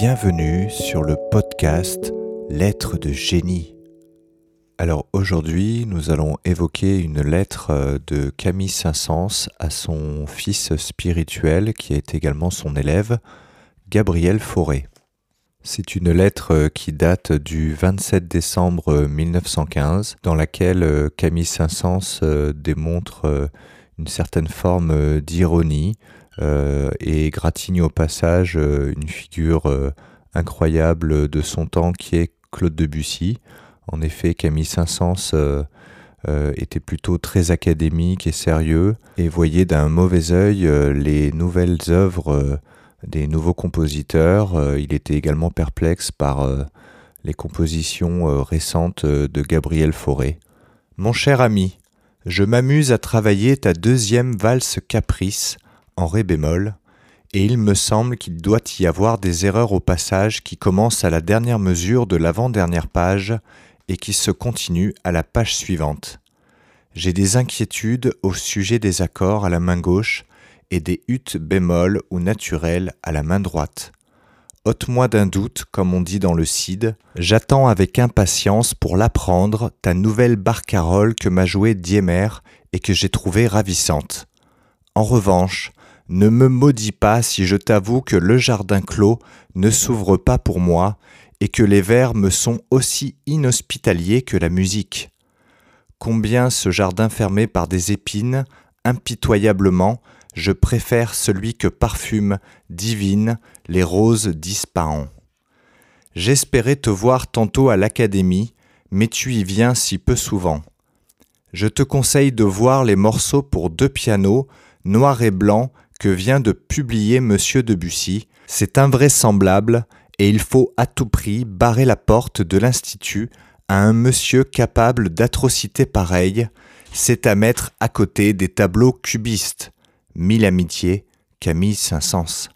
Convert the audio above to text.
Bienvenue sur le podcast Lettres de génie. Alors aujourd'hui, nous allons évoquer une lettre euh, de Camille Saint-Saëns à son fils spirituel qui est également son élève, Gabriel Fauré. C'est une lettre euh, qui date du 27 décembre 1915 dans laquelle euh, Camille Saint-Saëns démontre une certaine forme d'ironie et gratigne au passage une figure incroyable de son temps qui est Claude Debussy. En effet, Camille Saint-Saëns euh, euh, était plutôt très académique et sérieux et voyait d'un mauvais œil euh, les nouvelles œuvres des nouveaux compositeurs. il était également perplexe par les compositions récentes de Gabriel Fauré. Mon cher ami, je m'amuse à travailler ta deuxième valse caprice en ré bémol, et il me semble qu'il doit y avoir des erreurs au passage qui commencent à la dernière mesure de l'avant-dernière page et qui se continue à la page suivante. J'ai des inquiétudes au sujet des accords à la main gauche et des huttes bémol ou naturelles à la main droite. Ôte-moi d'un doute, comme on dit dans le Cid, j'attends avec impatience pour l'apprendre ta nouvelle barcarolle que m'a jouée Diemer et que j'ai trouvée ravissante. En revanche, ne me maudis pas si je t'avoue que le jardin clos ne s'ouvre pas pour moi et que les vers me sont aussi inhospitaliers que la musique. Combien ce jardin fermé par des épines, impitoyablement, je préfère celui que parfument, divine, les roses disparants. J'espérais te voir tantôt à l'académie, mais tu y viens si peu souvent. Je te conseille de voir les morceaux pour deux pianos, noir et blanc, que vient de publier M. Debussy. C'est invraisemblable et il faut à tout prix barrer la porte de l'Institut à un monsieur capable d'atrocités pareilles, c'est à mettre à côté des tableaux cubistes. Mille amitiés, Camille Saint-Saëns.